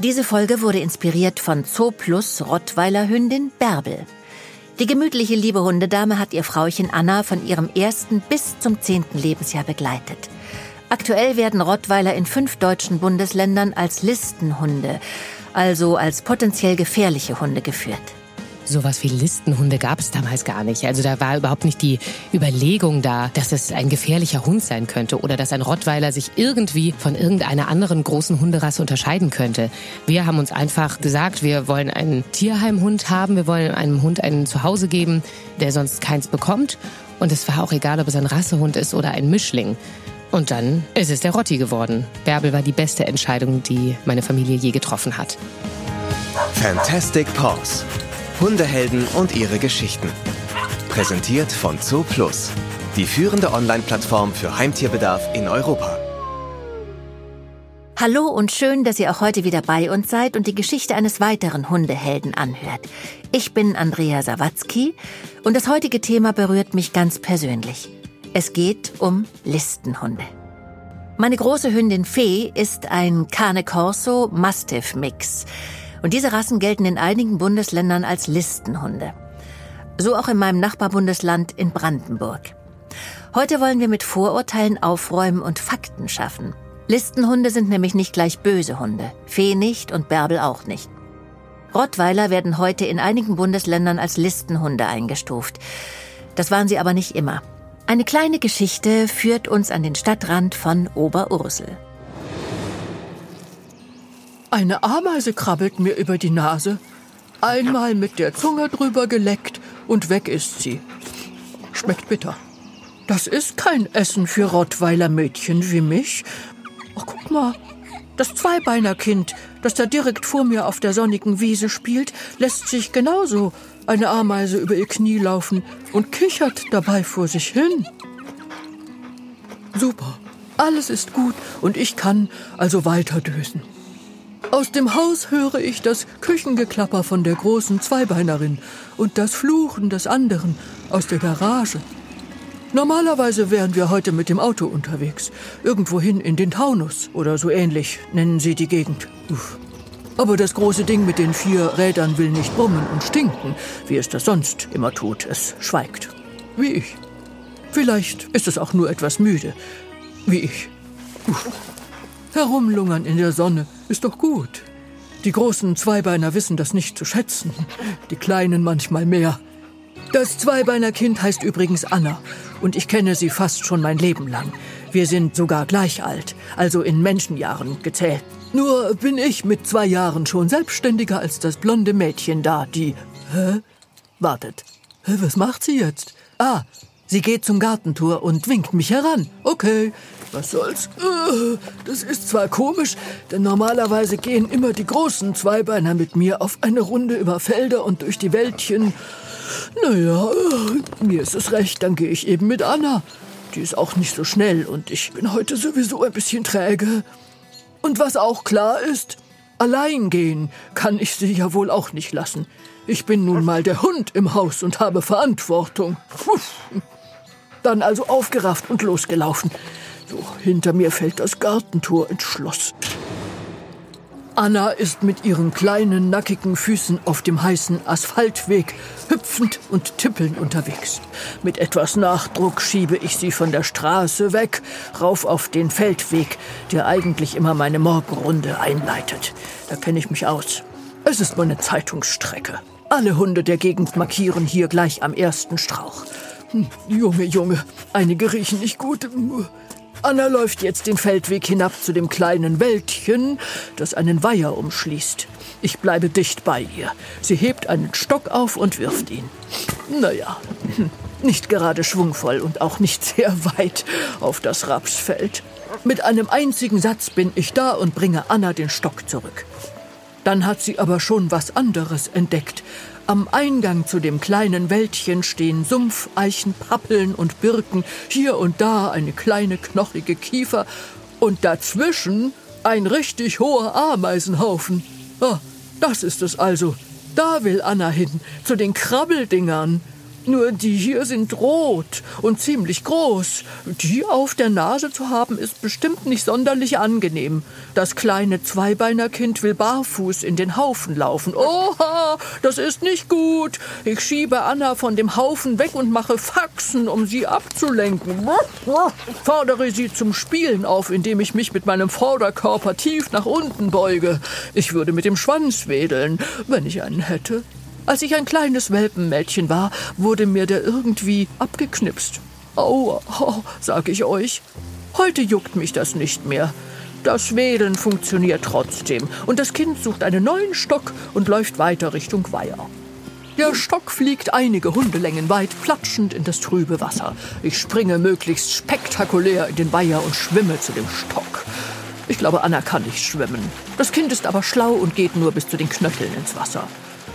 Diese Folge wurde inspiriert von Zooplus Rottweiler Hündin Bärbel. Die gemütliche liebe Hundedame hat ihr Frauchen Anna von ihrem ersten bis zum zehnten Lebensjahr begleitet. Aktuell werden Rottweiler in fünf deutschen Bundesländern als Listenhunde, also als potenziell gefährliche Hunde geführt. Sowas wie Listenhunde gab es damals gar nicht. Also da war überhaupt nicht die Überlegung da, dass es ein gefährlicher Hund sein könnte oder dass ein Rottweiler sich irgendwie von irgendeiner anderen großen Hunderasse unterscheiden könnte. Wir haben uns einfach gesagt, wir wollen einen Tierheimhund haben, wir wollen einem Hund ein Zuhause geben, der sonst keins bekommt. Und es war auch egal, ob es ein Rassehund ist oder ein Mischling. Und dann ist es der Rotti geworden. Bärbel war die beste Entscheidung, die meine Familie je getroffen hat. Fantastic Paws. Hundehelden und ihre Geschichten. Präsentiert von Zoo Plus, die führende Online-Plattform für Heimtierbedarf in Europa. Hallo und schön, dass ihr auch heute wieder bei uns seid und die Geschichte eines weiteren Hundehelden anhört. Ich bin Andrea Sawatzki und das heutige Thema berührt mich ganz persönlich. Es geht um Listenhunde. Meine große Hündin Fee ist ein Cane Corso Mastiff Mix. Und diese Rassen gelten in einigen Bundesländern als Listenhunde. So auch in meinem Nachbarbundesland in Brandenburg. Heute wollen wir mit Vorurteilen aufräumen und Fakten schaffen. Listenhunde sind nämlich nicht gleich böse Hunde. Fee nicht und Bärbel auch nicht. Rottweiler werden heute in einigen Bundesländern als Listenhunde eingestuft. Das waren sie aber nicht immer. Eine kleine Geschichte führt uns an den Stadtrand von Oberursel. Eine Ameise krabbelt mir über die Nase. Einmal mit der Zunge drüber geleckt und weg ist sie. Schmeckt bitter. Das ist kein Essen für Rottweiler Mädchen wie mich. Ach, guck mal. Das Zweibeinerkind, das da direkt vor mir auf der sonnigen Wiese spielt, lässt sich genauso eine Ameise über ihr Knie laufen und kichert dabei vor sich hin. Super. Alles ist gut und ich kann also weiterdösen. Aus dem Haus höre ich das Küchengeklapper von der großen Zweibeinerin und das Fluchen des anderen aus der Garage. Normalerweise wären wir heute mit dem Auto unterwegs, irgendwohin in den Taunus oder so ähnlich nennen sie die Gegend. Uff. Aber das große Ding mit den vier Rädern will nicht brummen und stinken, wie es das sonst immer tut. Es schweigt. Wie ich. Vielleicht ist es auch nur etwas müde. Wie ich. Uff. Herumlungern in der Sonne ist doch gut. Die großen Zweibeiner wissen das nicht zu schätzen, die kleinen manchmal mehr. Das Zweibeinerkind heißt übrigens Anna und ich kenne sie fast schon mein Leben lang. Wir sind sogar gleich alt, also in Menschenjahren gezählt. Nur bin ich mit zwei Jahren schon selbstständiger als das blonde Mädchen da, die... Hä? Wartet. Hä, was macht sie jetzt? Ah, sie geht zum Gartentor und winkt mich heran. Okay, was soll's? Äh, das ist zwar komisch, denn normalerweise gehen immer die großen Zweibeiner mit mir auf eine Runde über Felder und durch die Wäldchen. Naja, äh, mir ist es recht, dann gehe ich eben mit Anna. Die ist auch nicht so schnell und ich bin heute sowieso ein bisschen träge. Und was auch klar ist, allein gehen kann ich sie ja wohl auch nicht lassen. Ich bin nun mal der Hund im Haus und habe Verantwortung. Dann also aufgerafft und losgelaufen. So, hinter mir fällt das Gartentor ins Schloss. Anna ist mit ihren kleinen, nackigen Füßen auf dem heißen Asphaltweg hüpfend und tippelnd unterwegs. Mit etwas Nachdruck schiebe ich sie von der Straße weg, rauf auf den Feldweg, der eigentlich immer meine Morgenrunde einleitet. Da kenne ich mich aus. Es ist meine Zeitungsstrecke. Alle Hunde der Gegend markieren hier gleich am ersten Strauch. Junge, Junge, einige riechen nicht gut. Anna läuft jetzt den Feldweg hinab zu dem kleinen Wäldchen, das einen Weiher umschließt. Ich bleibe dicht bei ihr. Sie hebt einen Stock auf und wirft ihn. Naja, nicht gerade schwungvoll und auch nicht sehr weit auf das Rapsfeld. Mit einem einzigen Satz bin ich da und bringe Anna den Stock zurück. Dann hat sie aber schon was anderes entdeckt. Am Eingang zu dem kleinen Wäldchen stehen Sumpf, Eichen, Pappeln und Birken, hier und da eine kleine knochige Kiefer und dazwischen ein richtig hoher Ameisenhaufen. Ah, das ist es also. Da will Anna hin, zu den Krabbeldingern. Nur die hier sind rot und ziemlich groß. Die auf der Nase zu haben, ist bestimmt nicht sonderlich angenehm. Das kleine Zweibeinerkind will barfuß in den Haufen laufen. Oha, das ist nicht gut. Ich schiebe Anna von dem Haufen weg und mache Faxen, um sie abzulenken. Fordere sie zum Spielen auf, indem ich mich mit meinem Vorderkörper tief nach unten beuge. Ich würde mit dem Schwanz wedeln, wenn ich einen hätte. Als ich ein kleines Welpenmädchen war, wurde mir der irgendwie abgeknipst. Aua, oh, sag ich euch. Heute juckt mich das nicht mehr. Das Wedeln funktioniert trotzdem und das Kind sucht einen neuen Stock und läuft weiter Richtung Weiher. Der Stock fliegt einige Hundelängen weit, platschend in das trübe Wasser. Ich springe möglichst spektakulär in den Weiher und schwimme zu dem Stock. Ich glaube, Anna kann nicht schwimmen. Das Kind ist aber schlau und geht nur bis zu den Knöcheln ins Wasser.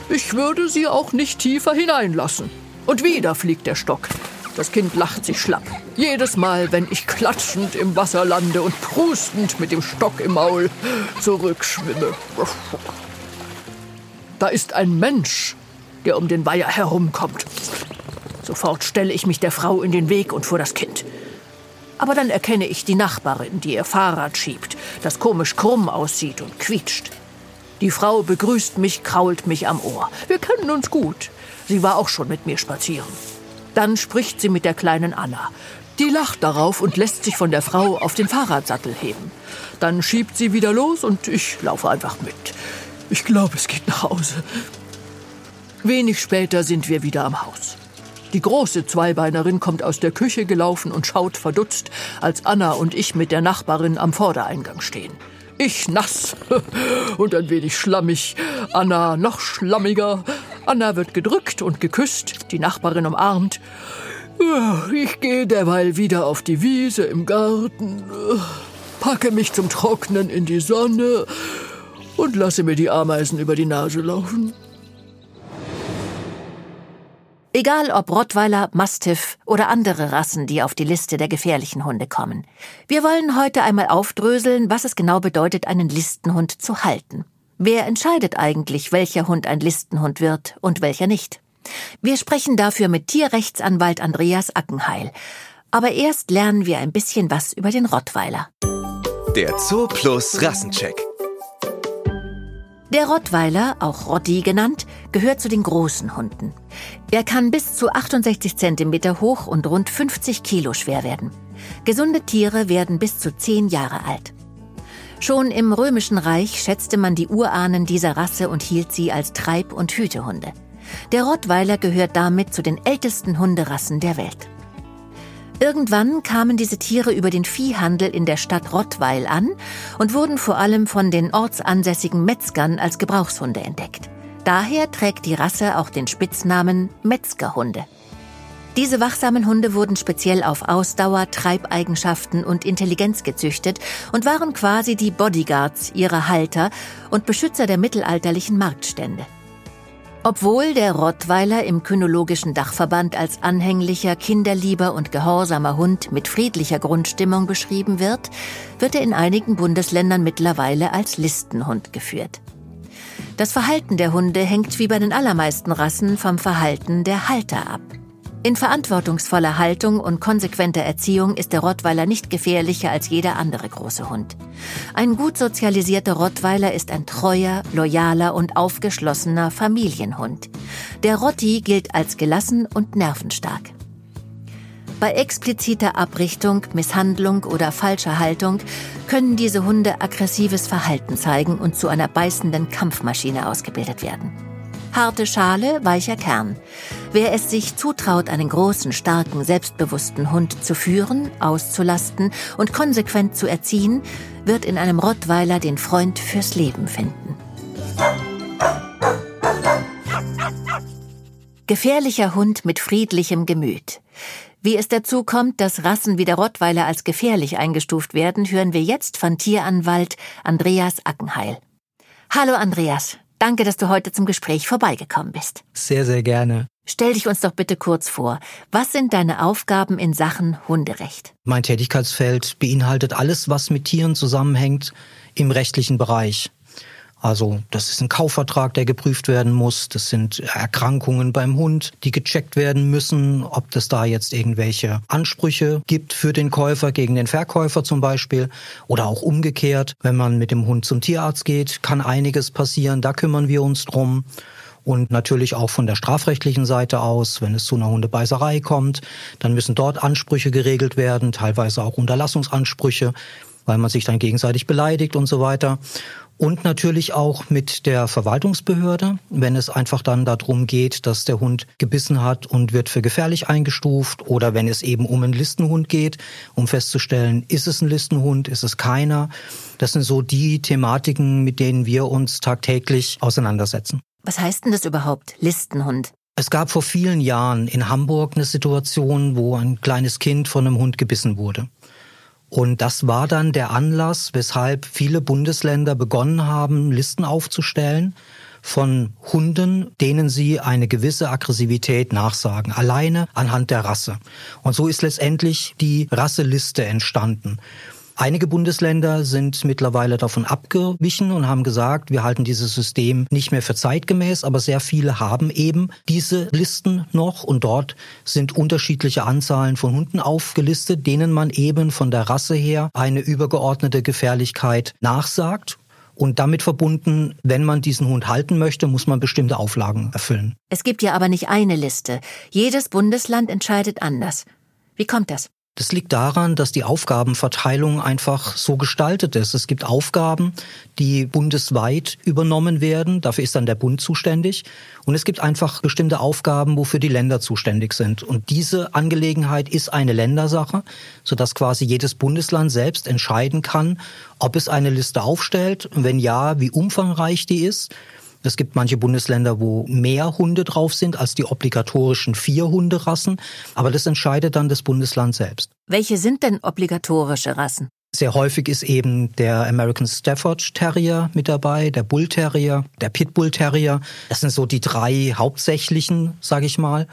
Ich würde sie auch nicht tiefer hineinlassen. Und wieder fliegt der Stock. Das Kind lacht sich schlapp. Jedes Mal, wenn ich klatschend im Wasser lande und prustend mit dem Stock im Maul zurückschwimme. Da ist ein Mensch, der um den Weiher herumkommt. Sofort stelle ich mich der Frau in den Weg und vor das Kind. Aber dann erkenne ich die Nachbarin, die ihr Fahrrad schiebt, das komisch krumm aussieht und quietscht. Die Frau begrüßt mich, krault mich am Ohr. Wir kennen uns gut. Sie war auch schon mit mir spazieren. Dann spricht sie mit der kleinen Anna. Die lacht darauf und lässt sich von der Frau auf den Fahrradsattel heben. Dann schiebt sie wieder los und ich laufe einfach mit. Ich glaube, es geht nach Hause. Wenig später sind wir wieder am Haus. Die große Zweibeinerin kommt aus der Küche gelaufen und schaut verdutzt, als Anna und ich mit der Nachbarin am Vordereingang stehen. Ich nass und ein wenig schlammig. Anna noch schlammiger. Anna wird gedrückt und geküsst, die Nachbarin umarmt. Ich gehe derweil wieder auf die Wiese im Garten, packe mich zum Trocknen in die Sonne und lasse mir die Ameisen über die Nase laufen. Egal ob Rottweiler, Mastiff oder andere Rassen, die auf die Liste der gefährlichen Hunde kommen. Wir wollen heute einmal aufdröseln, was es genau bedeutet, einen Listenhund zu halten. Wer entscheidet eigentlich, welcher Hund ein Listenhund wird und welcher nicht? Wir sprechen dafür mit Tierrechtsanwalt Andreas Ackenheil. Aber erst lernen wir ein bisschen was über den Rottweiler. Der Zoo Plus Rassencheck. Der Rottweiler, auch Rotti genannt, gehört zu den großen Hunden. Er kann bis zu 68 cm hoch und rund 50 Kilo schwer werden. Gesunde Tiere werden bis zu 10 Jahre alt. Schon im Römischen Reich schätzte man die Urahnen dieser Rasse und hielt sie als Treib- und Hütehunde. Der Rottweiler gehört damit zu den ältesten Hunderassen der Welt. Irgendwann kamen diese Tiere über den Viehhandel in der Stadt Rottweil an und wurden vor allem von den ortsansässigen Metzgern als Gebrauchshunde entdeckt. Daher trägt die Rasse auch den Spitznamen Metzgerhunde. Diese wachsamen Hunde wurden speziell auf Ausdauer, Treibeigenschaften und Intelligenz gezüchtet und waren quasi die Bodyguards ihrer Halter und Beschützer der mittelalterlichen Marktstände. Obwohl der Rottweiler im Kynologischen Dachverband als anhänglicher, kinderlieber und gehorsamer Hund mit friedlicher Grundstimmung beschrieben wird, wird er in einigen Bundesländern mittlerweile als Listenhund geführt. Das Verhalten der Hunde hängt wie bei den allermeisten Rassen vom Verhalten der Halter ab. In verantwortungsvoller Haltung und konsequenter Erziehung ist der Rottweiler nicht gefährlicher als jeder andere große Hund. Ein gut sozialisierter Rottweiler ist ein treuer, loyaler und aufgeschlossener Familienhund. Der Rotti gilt als gelassen und nervenstark. Bei expliziter Abrichtung, Misshandlung oder falscher Haltung können diese Hunde aggressives Verhalten zeigen und zu einer beißenden Kampfmaschine ausgebildet werden. Harte Schale, weicher Kern. Wer es sich zutraut, einen großen, starken, selbstbewussten Hund zu führen, auszulasten und konsequent zu erziehen, wird in einem Rottweiler den Freund fürs Leben finden. Gefährlicher Hund mit friedlichem Gemüt. Wie es dazu kommt, dass Rassen wie der Rottweiler als gefährlich eingestuft werden, hören wir jetzt von Tieranwalt Andreas Ackenheil. Hallo Andreas. Danke, dass du heute zum Gespräch vorbeigekommen bist. Sehr, sehr gerne. Stell dich uns doch bitte kurz vor. Was sind deine Aufgaben in Sachen Hunderecht? Mein Tätigkeitsfeld beinhaltet alles, was mit Tieren zusammenhängt im rechtlichen Bereich. Also das ist ein Kaufvertrag, der geprüft werden muss. Das sind Erkrankungen beim Hund, die gecheckt werden müssen, ob das da jetzt irgendwelche Ansprüche gibt für den Käufer gegen den Verkäufer zum Beispiel. Oder auch umgekehrt, wenn man mit dem Hund zum Tierarzt geht, kann einiges passieren. Da kümmern wir uns drum. Und natürlich auch von der strafrechtlichen Seite aus, wenn es zu einer Hundebeißerei kommt, dann müssen dort Ansprüche geregelt werden, teilweise auch Unterlassungsansprüche, weil man sich dann gegenseitig beleidigt und so weiter. Und natürlich auch mit der Verwaltungsbehörde, wenn es einfach dann darum geht, dass der Hund gebissen hat und wird für gefährlich eingestuft oder wenn es eben um einen Listenhund geht, um festzustellen, ist es ein Listenhund, ist es keiner. Das sind so die Thematiken, mit denen wir uns tagtäglich auseinandersetzen. Was heißt denn das überhaupt, Listenhund? Es gab vor vielen Jahren in Hamburg eine Situation, wo ein kleines Kind von einem Hund gebissen wurde. Und das war dann der Anlass, weshalb viele Bundesländer begonnen haben, Listen aufzustellen von Hunden, denen sie eine gewisse Aggressivität nachsagen, alleine anhand der Rasse. Und so ist letztendlich die Rasseliste entstanden. Einige Bundesländer sind mittlerweile davon abgewichen und haben gesagt, wir halten dieses System nicht mehr für zeitgemäß, aber sehr viele haben eben diese Listen noch und dort sind unterschiedliche Anzahlen von Hunden aufgelistet, denen man eben von der Rasse her eine übergeordnete Gefährlichkeit nachsagt. Und damit verbunden, wenn man diesen Hund halten möchte, muss man bestimmte Auflagen erfüllen. Es gibt ja aber nicht eine Liste. Jedes Bundesland entscheidet anders. Wie kommt das? Das liegt daran, dass die Aufgabenverteilung einfach so gestaltet ist. Es gibt Aufgaben, die bundesweit übernommen werden. Dafür ist dann der Bund zuständig. Und es gibt einfach bestimmte Aufgaben, wofür die Länder zuständig sind. Und diese Angelegenheit ist eine Ländersache, sodass quasi jedes Bundesland selbst entscheiden kann, ob es eine Liste aufstellt. Und wenn ja, wie umfangreich die ist. Es gibt manche Bundesländer, wo mehr Hunde drauf sind als die obligatorischen vier Hunderassen. Aber das entscheidet dann das Bundesland selbst. Welche sind denn obligatorische Rassen? Sehr häufig ist eben der American Stafford Terrier mit dabei, der Bull Terrier, der Pitbull Terrier. Das sind so die drei hauptsächlichen, sage ich mal.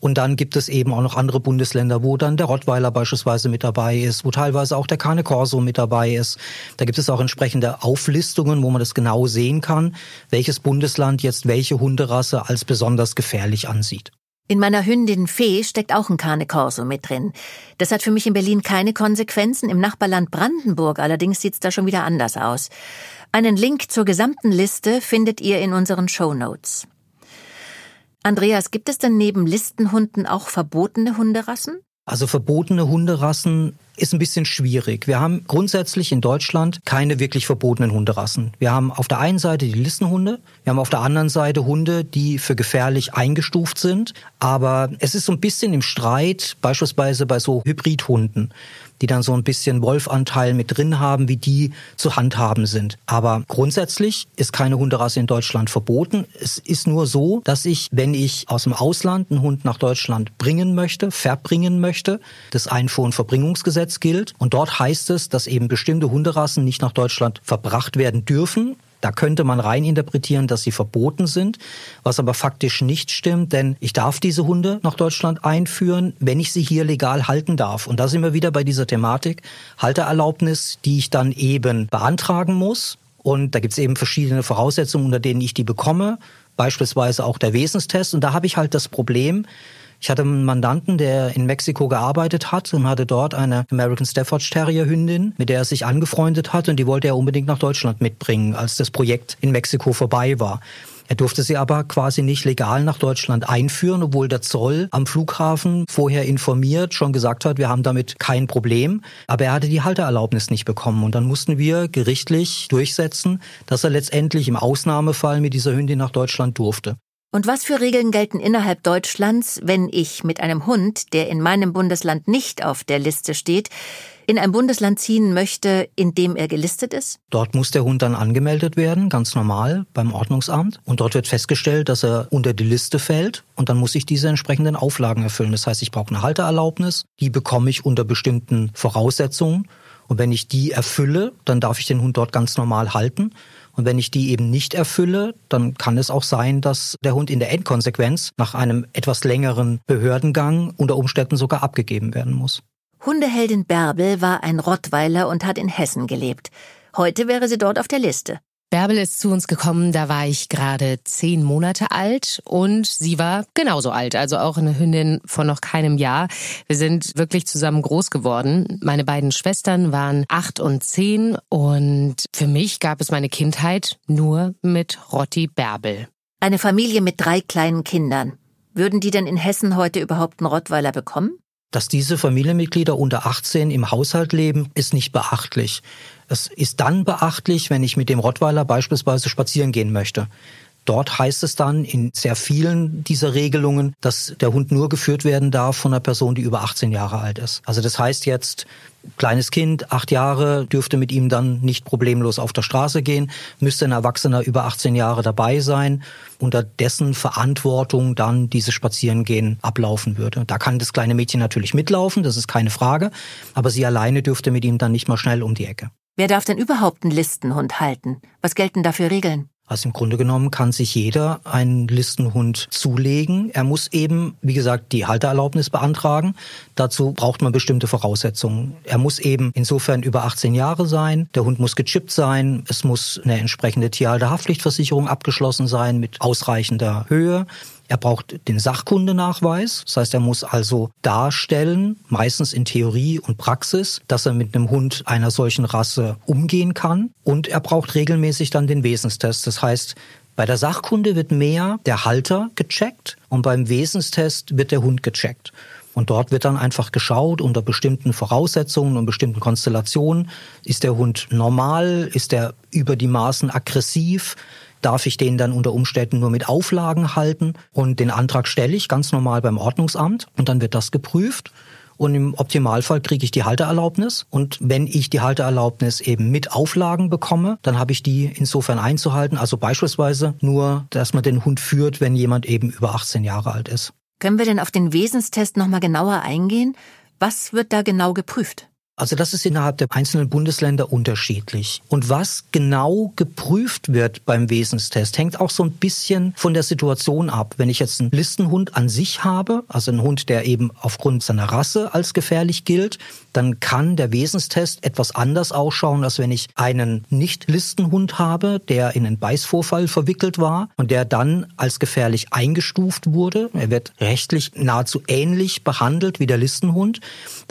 Und dann gibt es eben auch noch andere Bundesländer, wo dann der Rottweiler beispielsweise mit dabei ist, wo teilweise auch der Cane Corso mit dabei ist. Da gibt es auch entsprechende Auflistungen, wo man das genau sehen kann, welches Bundesland jetzt welche Hunderasse als besonders gefährlich ansieht. In meiner Hündin Fee steckt auch ein Cane Corso mit drin. Das hat für mich in Berlin keine Konsequenzen. Im Nachbarland Brandenburg allerdings sieht's da schon wieder anders aus. Einen Link zur gesamten Liste findet ihr in unseren Show Notes. Andreas, gibt es denn neben Listenhunden auch verbotene Hunderassen? Also verbotene Hunderassen ist ein bisschen schwierig. Wir haben grundsätzlich in Deutschland keine wirklich verbotenen Hunderassen. Wir haben auf der einen Seite die Listenhunde, wir haben auf der anderen Seite Hunde, die für gefährlich eingestuft sind. Aber es ist so ein bisschen im Streit, beispielsweise bei so Hybridhunden die dann so ein bisschen Wolfanteil mit drin haben, wie die zu handhaben sind. Aber grundsätzlich ist keine Hunderasse in Deutschland verboten. Es ist nur so, dass ich, wenn ich aus dem Ausland einen Hund nach Deutschland bringen möchte, verbringen möchte, das Einfuhr- und Verbringungsgesetz gilt. Und dort heißt es, dass eben bestimmte Hunderassen nicht nach Deutschland verbracht werden dürfen. Da könnte man rein interpretieren, dass sie verboten sind, was aber faktisch nicht stimmt, denn ich darf diese Hunde nach Deutschland einführen, wenn ich sie hier legal halten darf. Und da sind wir wieder bei dieser Thematik Haltererlaubnis, die ich dann eben beantragen muss. Und da gibt es eben verschiedene Voraussetzungen, unter denen ich die bekomme, beispielsweise auch der Wesenstest. Und da habe ich halt das Problem, ich hatte einen Mandanten, der in Mexiko gearbeitet hat und hatte dort eine American Staffordshire Terrier Hündin, mit der er sich angefreundet hat und die wollte er unbedingt nach Deutschland mitbringen, als das Projekt in Mexiko vorbei war. Er durfte sie aber quasi nicht legal nach Deutschland einführen, obwohl der Zoll am Flughafen vorher informiert schon gesagt hat, wir haben damit kein Problem. Aber er hatte die Haltererlaubnis nicht bekommen. Und dann mussten wir gerichtlich durchsetzen, dass er letztendlich im Ausnahmefall mit dieser Hündin nach Deutschland durfte. Und was für Regeln gelten innerhalb Deutschlands, wenn ich mit einem Hund, der in meinem Bundesland nicht auf der Liste steht, in ein Bundesland ziehen möchte, in dem er gelistet ist? Dort muss der Hund dann angemeldet werden, ganz normal beim Ordnungsamt. Und dort wird festgestellt, dass er unter die Liste fällt. Und dann muss ich diese entsprechenden Auflagen erfüllen. Das heißt, ich brauche eine Haltererlaubnis. Die bekomme ich unter bestimmten Voraussetzungen. Und wenn ich die erfülle, dann darf ich den Hund dort ganz normal halten. Und wenn ich die eben nicht erfülle, dann kann es auch sein, dass der Hund in der Endkonsequenz nach einem etwas längeren Behördengang unter Umständen sogar abgegeben werden muss. Hundeheldin Bärbel war ein Rottweiler und hat in Hessen gelebt. Heute wäre sie dort auf der Liste. Bärbel ist zu uns gekommen, da war ich gerade zehn Monate alt und sie war genauso alt, also auch eine Hündin von noch keinem Jahr. Wir sind wirklich zusammen groß geworden. Meine beiden Schwestern waren acht und zehn und für mich gab es meine Kindheit nur mit Rotti Bärbel. Eine Familie mit drei kleinen Kindern. Würden die denn in Hessen heute überhaupt einen Rottweiler bekommen? Dass diese Familienmitglieder unter 18 im Haushalt leben, ist nicht beachtlich. Es ist dann beachtlich, wenn ich mit dem Rottweiler beispielsweise spazieren gehen möchte. Dort heißt es dann in sehr vielen dieser Regelungen, dass der Hund nur geführt werden darf von einer Person, die über 18 Jahre alt ist. Also das heißt jetzt, kleines Kind, acht Jahre, dürfte mit ihm dann nicht problemlos auf der Straße gehen, müsste ein Erwachsener über 18 Jahre dabei sein, unter dessen Verantwortung dann dieses Spazierengehen ablaufen würde. Da kann das kleine Mädchen natürlich mitlaufen, das ist keine Frage, aber sie alleine dürfte mit ihm dann nicht mal schnell um die Ecke. Wer darf denn überhaupt einen Listenhund halten? Was gelten da für Regeln? Also im Grunde genommen kann sich jeder einen Listenhund zulegen. Er muss eben, wie gesagt, die Haltererlaubnis beantragen. Dazu braucht man bestimmte Voraussetzungen. Er muss eben insofern über 18 Jahre sein. Der Hund muss gechippt sein. Es muss eine entsprechende Tierhalterhaftpflichtversicherung abgeschlossen sein mit ausreichender Höhe. Er braucht den Sachkundenachweis. Das heißt, er muss also darstellen, meistens in Theorie und Praxis, dass er mit einem Hund einer solchen Rasse umgehen kann. Und er braucht regelmäßig dann den Wesenstest. Das heißt, bei der Sachkunde wird mehr der Halter gecheckt und beim Wesenstest wird der Hund gecheckt. Und dort wird dann einfach geschaut unter bestimmten Voraussetzungen und bestimmten Konstellationen. Ist der Hund normal? Ist er über die Maßen aggressiv? Darf ich den dann unter Umständen nur mit Auflagen halten und den Antrag stelle ich ganz normal beim Ordnungsamt und dann wird das geprüft. Und im Optimalfall kriege ich die Haltererlaubnis. Und wenn ich die Haltererlaubnis eben mit Auflagen bekomme, dann habe ich die insofern einzuhalten. Also beispielsweise nur, dass man den Hund führt, wenn jemand eben über 18 Jahre alt ist. Können wir denn auf den Wesenstest nochmal genauer eingehen? Was wird da genau geprüft? Also das ist innerhalb der einzelnen Bundesländer unterschiedlich. Und was genau geprüft wird beim Wesenstest, hängt auch so ein bisschen von der Situation ab. Wenn ich jetzt einen Listenhund an sich habe, also einen Hund, der eben aufgrund seiner Rasse als gefährlich gilt, dann kann der Wesenstest etwas anders ausschauen, als wenn ich einen Nicht-Listenhund habe, der in einen Beißvorfall verwickelt war und der dann als gefährlich eingestuft wurde. Er wird rechtlich nahezu ähnlich behandelt wie der Listenhund.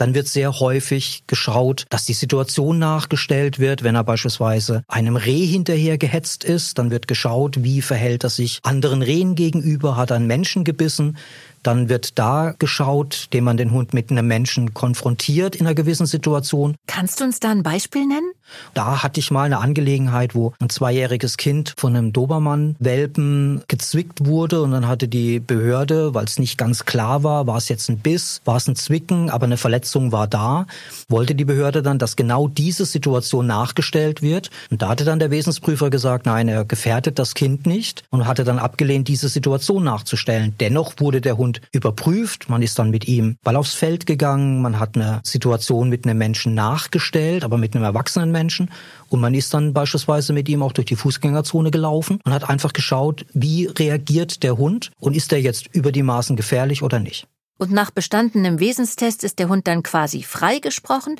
Dann wird sehr häufig geschaut, dass die Situation nachgestellt wird. Wenn er beispielsweise einem Reh hinterher gehetzt ist, dann wird geschaut, wie verhält er sich anderen Rehen gegenüber, hat er einen Menschen gebissen. Dann wird da geschaut, dem man den Hund mit einem Menschen konfrontiert in einer gewissen Situation. Kannst du uns da ein Beispiel nennen? Da hatte ich mal eine Angelegenheit, wo ein zweijähriges Kind von einem Dobermann-Welpen gezwickt wurde und dann hatte die Behörde, weil es nicht ganz klar war, war es jetzt ein Biss, war es ein Zwicken, aber eine Verletzung war da, wollte die Behörde dann, dass genau diese Situation nachgestellt wird. Und da hatte dann der Wesensprüfer gesagt, nein, er gefährdet das Kind nicht und hatte dann abgelehnt, diese Situation nachzustellen. Dennoch wurde der Hund überprüft. Man ist dann mit ihm ball aufs Feld gegangen. Man hat eine Situation mit einem Menschen nachgestellt, aber mit einem erwachsenen Menschen. Und man ist dann beispielsweise mit ihm auch durch die Fußgängerzone gelaufen und hat einfach geschaut, wie reagiert der Hund und ist er jetzt über die Maßen gefährlich oder nicht. Und nach bestandenem Wesenstest ist der Hund dann quasi freigesprochen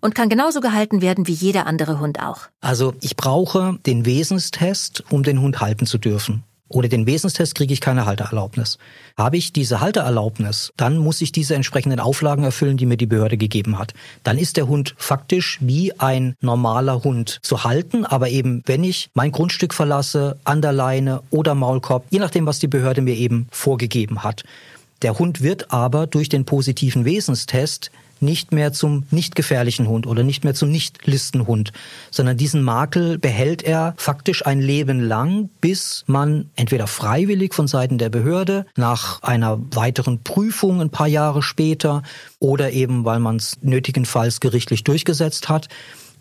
und kann genauso gehalten werden wie jeder andere Hund auch. Also ich brauche den Wesenstest, um den Hund halten zu dürfen. Ohne den Wesenstest kriege ich keine Haltererlaubnis. Habe ich diese Haltererlaubnis, dann muss ich diese entsprechenden Auflagen erfüllen, die mir die Behörde gegeben hat. Dann ist der Hund faktisch wie ein normaler Hund zu halten, aber eben wenn ich mein Grundstück verlasse, an der Leine oder Maulkorb, je nachdem, was die Behörde mir eben vorgegeben hat. Der Hund wird aber durch den positiven Wesenstest nicht mehr zum nicht gefährlichen Hund oder nicht mehr zum Nicht-Listenhund, sondern diesen Makel behält er faktisch ein Leben lang, bis man entweder freiwillig von Seiten der Behörde nach einer weiteren Prüfung ein paar Jahre später oder eben weil man es nötigenfalls gerichtlich durchgesetzt hat,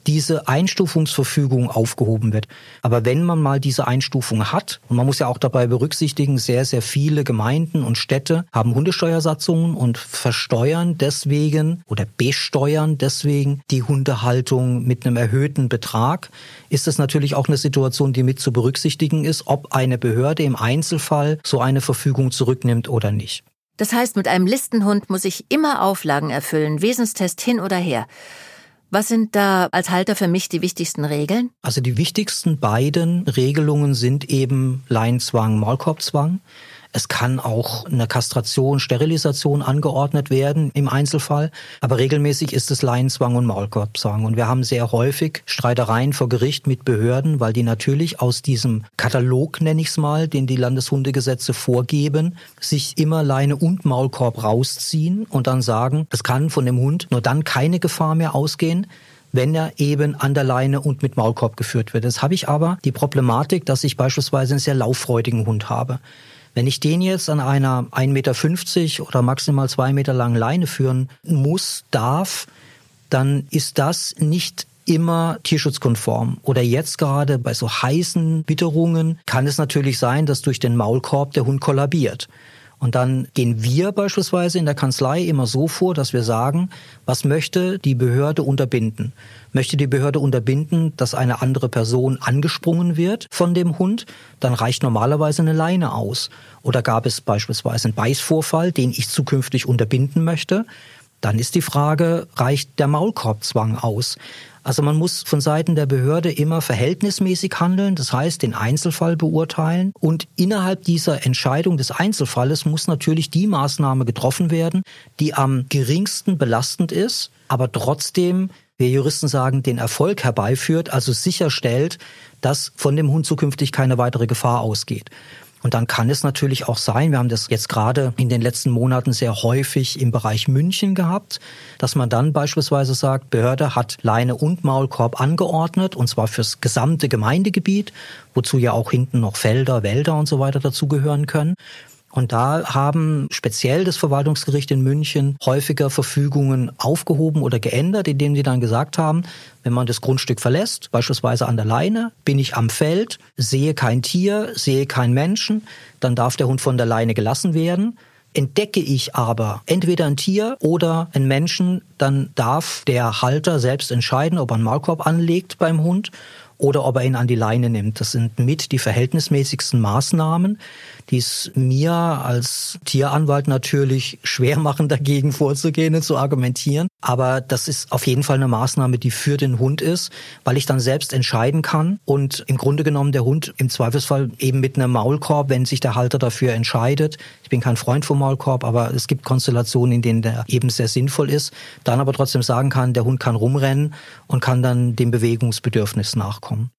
diese Einstufungsverfügung aufgehoben wird. Aber wenn man mal diese Einstufung hat, und man muss ja auch dabei berücksichtigen, sehr, sehr viele Gemeinden und Städte haben Hundesteuersatzungen und versteuern deswegen oder besteuern deswegen die Hundehaltung mit einem erhöhten Betrag, ist es natürlich auch eine Situation, die mit zu berücksichtigen ist, ob eine Behörde im Einzelfall so eine Verfügung zurücknimmt oder nicht. Das heißt, mit einem Listenhund muss ich immer Auflagen erfüllen, Wesenstest hin oder her. Was sind da als Halter für mich die wichtigsten Regeln? Also die wichtigsten beiden Regelungen sind eben Leinzwang, Maulkorbzwang. Es kann auch eine Kastration, Sterilisation angeordnet werden im Einzelfall. Aber regelmäßig ist es Laienzwang und Maulkorbzwang. Und wir haben sehr häufig Streitereien vor Gericht mit Behörden, weil die natürlich aus diesem Katalog, nenne ich es mal, den die Landeshundegesetze vorgeben, sich immer Leine und Maulkorb rausziehen und dann sagen, es kann von dem Hund nur dann keine Gefahr mehr ausgehen, wenn er eben an der Leine und mit Maulkorb geführt wird. Jetzt habe ich aber die Problematik, dass ich beispielsweise einen sehr lauffreudigen Hund habe. Wenn ich den jetzt an einer 1,50 Meter oder maximal zwei Meter langen Leine führen muss, darf, dann ist das nicht immer tierschutzkonform. Oder jetzt gerade bei so heißen Witterungen kann es natürlich sein, dass durch den Maulkorb der Hund kollabiert. Und dann gehen wir beispielsweise in der Kanzlei immer so vor, dass wir sagen, was möchte die Behörde unterbinden? Möchte die Behörde unterbinden, dass eine andere Person angesprungen wird von dem Hund? Dann reicht normalerweise eine Leine aus. Oder gab es beispielsweise einen Beißvorfall, den ich zukünftig unterbinden möchte? Dann ist die Frage, reicht der Maulkorbzwang aus? Also man muss von Seiten der Behörde immer verhältnismäßig handeln, das heißt den Einzelfall beurteilen und innerhalb dieser Entscheidung des Einzelfalles muss natürlich die Maßnahme getroffen werden, die am geringsten belastend ist, aber trotzdem wir Juristen sagen, den Erfolg herbeiführt, also sicherstellt, dass von dem Hund zukünftig keine weitere Gefahr ausgeht. Und dann kann es natürlich auch sein, wir haben das jetzt gerade in den letzten Monaten sehr häufig im Bereich München gehabt, dass man dann beispielsweise sagt, Behörde hat Leine und Maulkorb angeordnet, und zwar fürs gesamte Gemeindegebiet, wozu ja auch hinten noch Felder, Wälder und so weiter dazugehören können. Und da haben speziell das Verwaltungsgericht in München häufiger Verfügungen aufgehoben oder geändert, indem sie dann gesagt haben, wenn man das Grundstück verlässt, beispielsweise an der Leine, bin ich am Feld, sehe kein Tier, sehe keinen Menschen, dann darf der Hund von der Leine gelassen werden. Entdecke ich aber entweder ein Tier oder einen Menschen, dann darf der Halter selbst entscheiden, ob er einen Maulkorb anlegt beim Hund oder ob er ihn an die Leine nimmt. Das sind mit die verhältnismäßigsten Maßnahmen die es mir als Tieranwalt natürlich schwer machen, dagegen vorzugehen und zu argumentieren. Aber das ist auf jeden Fall eine Maßnahme, die für den Hund ist, weil ich dann selbst entscheiden kann und im Grunde genommen der Hund im Zweifelsfall eben mit einem Maulkorb, wenn sich der Halter dafür entscheidet. Ich bin kein Freund vom Maulkorb, aber es gibt Konstellationen, in denen der eben sehr sinnvoll ist. Dann aber trotzdem sagen kann, der Hund kann rumrennen und kann dann dem Bewegungsbedürfnis nachkommen.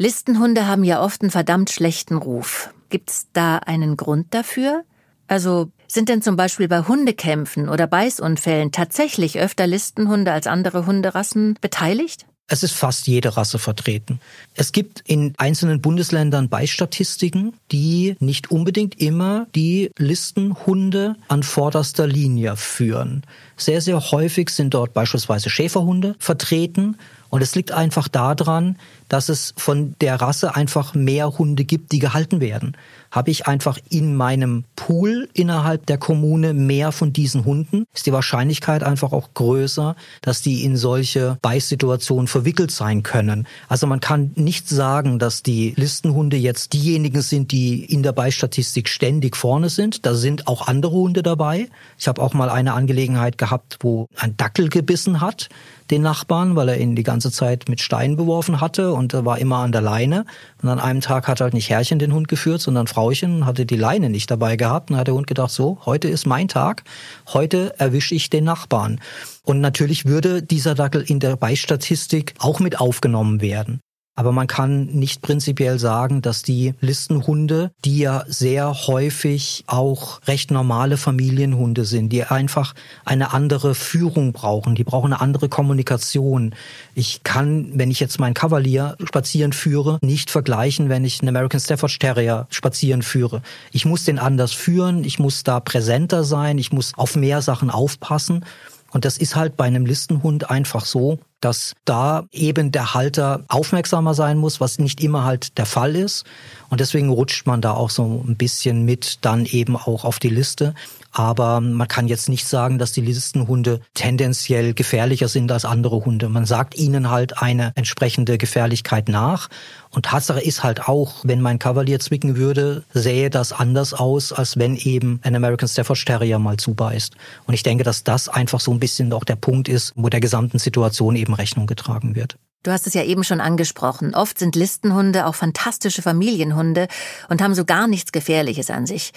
Listenhunde haben ja oft einen verdammt schlechten Ruf. Gibt's da einen Grund dafür? Also sind denn zum Beispiel bei Hundekämpfen oder Beißunfällen tatsächlich öfter Listenhunde als andere Hunderassen beteiligt? Es ist fast jede Rasse vertreten. Es gibt in einzelnen Bundesländern Beistatistiken, die nicht unbedingt immer die Listenhunde an vorderster Linie führen. Sehr, sehr häufig sind dort beispielsweise Schäferhunde vertreten. Und es liegt einfach daran, dass es von der Rasse einfach mehr Hunde gibt, die gehalten werden habe ich einfach in meinem Pool innerhalb der Kommune mehr von diesen Hunden, ist die Wahrscheinlichkeit einfach auch größer, dass die in solche Beißsituationen verwickelt sein können. Also man kann nicht sagen, dass die Listenhunde jetzt diejenigen sind, die in der Beißstatistik ständig vorne sind. Da sind auch andere Hunde dabei. Ich habe auch mal eine Angelegenheit gehabt, wo ein Dackel gebissen hat den Nachbarn, weil er ihn die ganze Zeit mit Steinen beworfen hatte und er war immer an der Leine. Und an einem Tag hat halt nicht Herrchen den Hund geführt, sondern Frauchen hatte die Leine nicht dabei gehabt. Und dann hat der Hund gedacht, so, heute ist mein Tag, heute erwische ich den Nachbarn. Und natürlich würde dieser Dackel in der Beistatistik auch mit aufgenommen werden. Aber man kann nicht prinzipiell sagen, dass die Listenhunde, die ja sehr häufig auch recht normale Familienhunde sind, die einfach eine andere Führung brauchen, die brauchen eine andere Kommunikation. Ich kann, wenn ich jetzt meinen Kavalier spazieren führe, nicht vergleichen, wenn ich einen American Stafford Terrier spazieren führe. Ich muss den anders führen, ich muss da präsenter sein, ich muss auf mehr Sachen aufpassen. Und das ist halt bei einem Listenhund einfach so, dass da eben der Halter aufmerksamer sein muss, was nicht immer halt der Fall ist. Und deswegen rutscht man da auch so ein bisschen mit dann eben auch auf die Liste. Aber man kann jetzt nicht sagen, dass die Listenhunde tendenziell gefährlicher sind als andere Hunde. Man sagt ihnen halt eine entsprechende Gefährlichkeit nach. Und Tatsache ist halt auch, wenn mein Kavalier zwicken würde, sähe das anders aus, als wenn eben ein American Stafford Terrier mal zubeißt. Und ich denke, dass das einfach so ein bisschen auch der Punkt ist, wo der gesamten Situation eben Rechnung getragen wird. Du hast es ja eben schon angesprochen. Oft sind Listenhunde auch fantastische Familienhunde und haben so gar nichts Gefährliches an sich.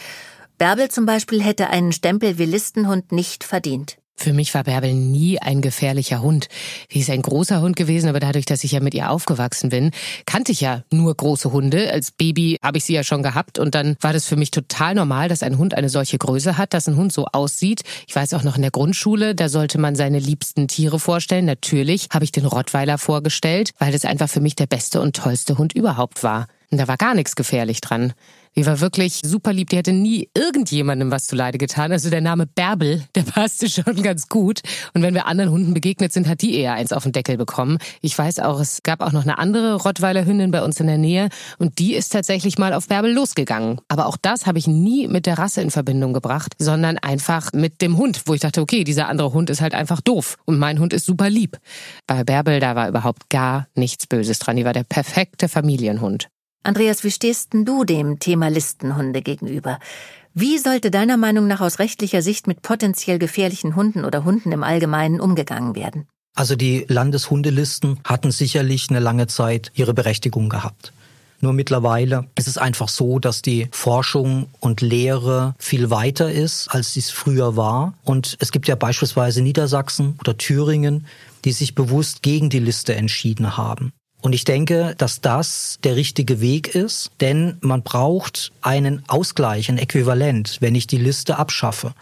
Bärbel zum Beispiel hätte einen Stempel wie Listenhund nicht verdient. Für mich war Bärbel nie ein gefährlicher Hund. Sie ist ein großer Hund gewesen, aber dadurch, dass ich ja mit ihr aufgewachsen bin, kannte ich ja nur große Hunde. Als Baby habe ich sie ja schon gehabt und dann war das für mich total normal, dass ein Hund eine solche Größe hat, dass ein Hund so aussieht. Ich weiß auch noch in der Grundschule, da sollte man seine liebsten Tiere vorstellen. Natürlich habe ich den Rottweiler vorgestellt, weil das einfach für mich der beste und tollste Hund überhaupt war. Und da war gar nichts gefährlich dran. Die war wirklich super lieb. Die hätte nie irgendjemandem was zuleide getan. Also der Name Bärbel, der passte schon ganz gut. Und wenn wir anderen Hunden begegnet sind, hat die eher eins auf den Deckel bekommen. Ich weiß auch, es gab auch noch eine andere Rottweiler Hündin bei uns in der Nähe und die ist tatsächlich mal auf Bärbel losgegangen. Aber auch das habe ich nie mit der Rasse in Verbindung gebracht, sondern einfach mit dem Hund, wo ich dachte, okay, dieser andere Hund ist halt einfach doof und mein Hund ist super lieb. Bei Bärbel, da war überhaupt gar nichts Böses dran. Die war der perfekte Familienhund. Andreas, wie stehst denn du dem Thema Listenhunde gegenüber? Wie sollte deiner Meinung nach aus rechtlicher Sicht mit potenziell gefährlichen Hunden oder Hunden im Allgemeinen umgegangen werden? Also die Landeshundelisten hatten sicherlich eine lange Zeit ihre Berechtigung gehabt. Nur mittlerweile ist es einfach so, dass die Forschung und Lehre viel weiter ist, als dies früher war. Und es gibt ja beispielsweise Niedersachsen oder Thüringen, die sich bewusst gegen die Liste entschieden haben. Und ich denke, dass das der richtige Weg ist, denn man braucht einen Ausgleich, ein Äquivalent, wenn ich die Liste abschaffe.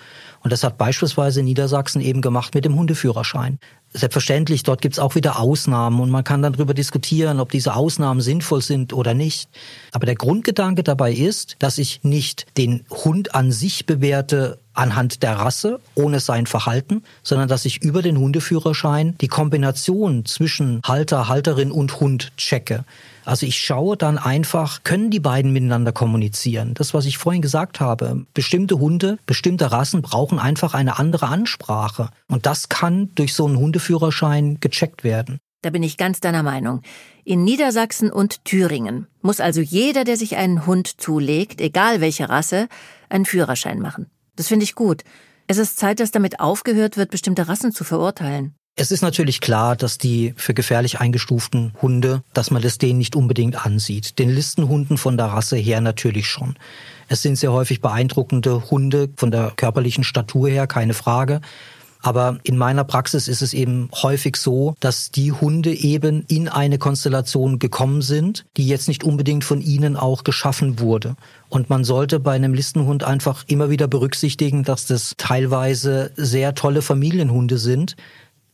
Und das hat beispielsweise Niedersachsen eben gemacht mit dem Hundeführerschein. Selbstverständlich, dort gibt es auch wieder Ausnahmen und man kann dann darüber diskutieren, ob diese Ausnahmen sinnvoll sind oder nicht. Aber der Grundgedanke dabei ist, dass ich nicht den Hund an sich bewerte anhand der Rasse, ohne sein Verhalten, sondern dass ich über den Hundeführerschein die Kombination zwischen Halter, Halterin und Hund checke. Also ich schaue dann einfach, können die beiden miteinander kommunizieren? Das, was ich vorhin gesagt habe. Bestimmte Hunde, bestimmte Rassen brauchen einfach eine andere Ansprache. Und das kann durch so einen Hundeführerschein gecheckt werden. Da bin ich ganz deiner Meinung. In Niedersachsen und Thüringen muss also jeder, der sich einen Hund zulegt, egal welche Rasse, einen Führerschein machen. Das finde ich gut. Es ist Zeit, dass damit aufgehört wird, bestimmte Rassen zu verurteilen. Es ist natürlich klar, dass die für gefährlich eingestuften Hunde, dass man das denen nicht unbedingt ansieht. Den Listenhunden von der Rasse her natürlich schon. Es sind sehr häufig beeindruckende Hunde von der körperlichen Statur her, keine Frage. Aber in meiner Praxis ist es eben häufig so, dass die Hunde eben in eine Konstellation gekommen sind, die jetzt nicht unbedingt von ihnen auch geschaffen wurde. Und man sollte bei einem Listenhund einfach immer wieder berücksichtigen, dass das teilweise sehr tolle Familienhunde sind,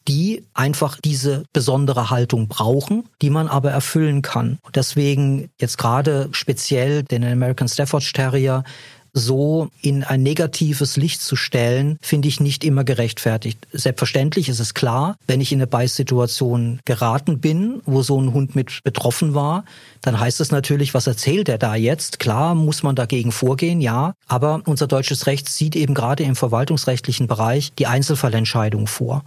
die einfach diese besondere Haltung brauchen, die man aber erfüllen kann. Und deswegen jetzt gerade speziell den American Staffordshire Terrier so in ein negatives Licht zu stellen, finde ich nicht immer gerechtfertigt. Selbstverständlich ist es klar, wenn ich in eine Beißsituation geraten bin, wo so ein Hund mit betroffen war, dann heißt es natürlich, was erzählt er da jetzt? Klar muss man dagegen vorgehen, ja, aber unser deutsches Recht sieht eben gerade im verwaltungsrechtlichen Bereich die Einzelfallentscheidung vor.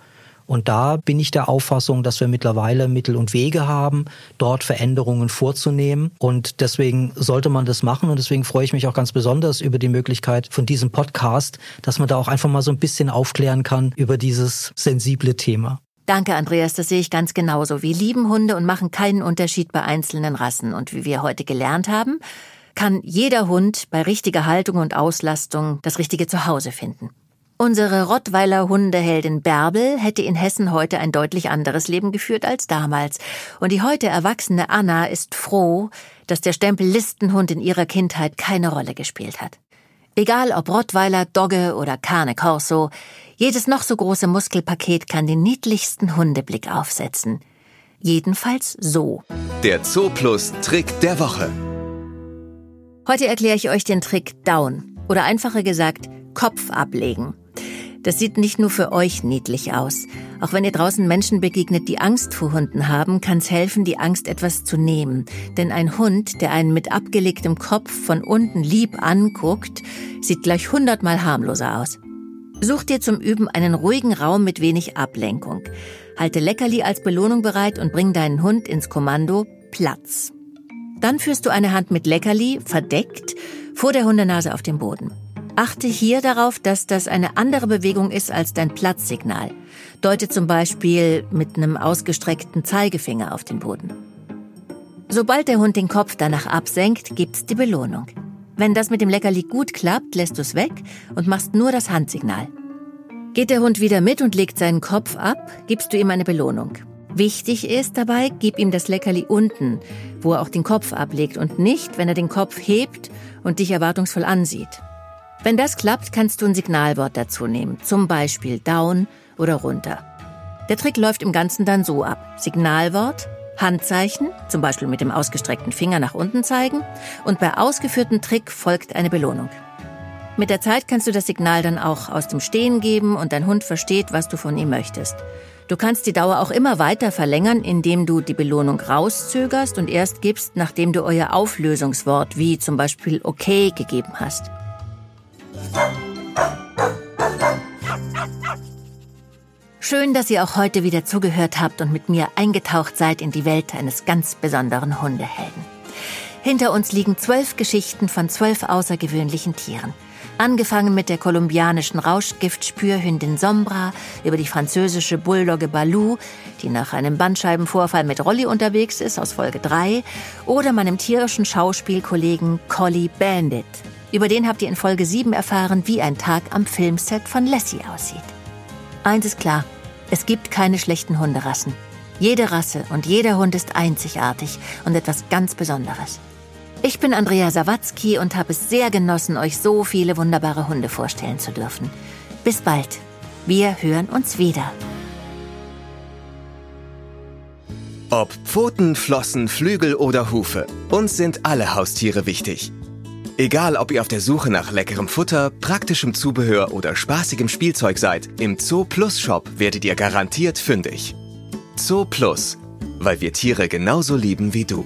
Und da bin ich der Auffassung, dass wir mittlerweile Mittel und Wege haben, dort Veränderungen vorzunehmen. Und deswegen sollte man das machen. Und deswegen freue ich mich auch ganz besonders über die Möglichkeit von diesem Podcast, dass man da auch einfach mal so ein bisschen aufklären kann über dieses sensible Thema. Danke, Andreas, das sehe ich ganz genauso. Wir lieben Hunde und machen keinen Unterschied bei einzelnen Rassen. Und wie wir heute gelernt haben, kann jeder Hund bei richtiger Haltung und Auslastung das richtige Zuhause finden. Unsere Rottweiler Hundeheldin Bärbel hätte in Hessen heute ein deutlich anderes Leben geführt als damals. Und die heute erwachsene Anna ist froh, dass der Stempel Listenhund in ihrer Kindheit keine Rolle gespielt hat. Egal ob Rottweiler, Dogge oder Cane Corso, jedes noch so große Muskelpaket kann den niedlichsten Hundeblick aufsetzen. Jedenfalls so. Der Zooplus Trick der Woche. Heute erkläre ich euch den Trick Down oder einfacher gesagt Kopf ablegen. Das sieht nicht nur für euch niedlich aus. Auch wenn ihr draußen Menschen begegnet, die Angst vor Hunden haben, kann es helfen, die Angst etwas zu nehmen. Denn ein Hund, der einen mit abgelegtem Kopf von unten lieb anguckt, sieht gleich hundertmal harmloser aus. Such dir zum Üben einen ruhigen Raum mit wenig Ablenkung. Halte Leckerli als Belohnung bereit und bring deinen Hund ins Kommando Platz. Dann führst du eine Hand mit Leckerli, verdeckt, vor der Hundenase auf den Boden. Achte hier darauf, dass das eine andere Bewegung ist als dein Platzsignal. Deute zum Beispiel mit einem ausgestreckten Zeigefinger auf den Boden. Sobald der Hund den Kopf danach absenkt, gibt's die Belohnung. Wenn das mit dem Leckerli gut klappt, lässt du's weg und machst nur das Handsignal. Geht der Hund wieder mit und legt seinen Kopf ab, gibst du ihm eine Belohnung. Wichtig ist dabei, gib ihm das Leckerli unten, wo er auch den Kopf ablegt und nicht, wenn er den Kopf hebt und dich erwartungsvoll ansieht. Wenn das klappt, kannst du ein Signalwort dazu nehmen, zum Beispiel down oder runter. Der Trick läuft im Ganzen dann so ab. Signalwort, Handzeichen, zum Beispiel mit dem ausgestreckten Finger nach unten zeigen, und bei ausgeführten Trick folgt eine Belohnung. Mit der Zeit kannst du das Signal dann auch aus dem Stehen geben und dein Hund versteht, was du von ihm möchtest. Du kannst die Dauer auch immer weiter verlängern, indem du die Belohnung rauszögerst und erst gibst, nachdem du euer Auflösungswort wie zum Beispiel okay gegeben hast. Schön, dass ihr auch heute wieder zugehört habt und mit mir eingetaucht seid in die Welt eines ganz besonderen Hundehelden. Hinter uns liegen zwölf Geschichten von zwölf außergewöhnlichen Tieren. Angefangen mit der kolumbianischen Rauschgiftspürhündin Sombra, über die französische Bulldogge Balou, die nach einem Bandscheibenvorfall mit Rolli unterwegs ist aus Folge 3, oder meinem tierischen Schauspielkollegen Collie Bandit. Über den habt ihr in Folge 7 erfahren, wie ein Tag am Filmset von Lassie aussieht. Eins ist klar, es gibt keine schlechten Hunderassen. Jede Rasse und jeder Hund ist einzigartig und etwas ganz Besonderes. Ich bin Andrea Sawatzki und habe es sehr genossen, euch so viele wunderbare Hunde vorstellen zu dürfen. Bis bald. Wir hören uns wieder. Ob Pfoten, Flossen, Flügel oder Hufe, uns sind alle Haustiere wichtig. Egal, ob ihr auf der Suche nach leckerem Futter, praktischem Zubehör oder spaßigem Spielzeug seid, im Zoo Plus Shop werdet ihr garantiert fündig. Zoo Plus, weil wir Tiere genauso lieben wie du.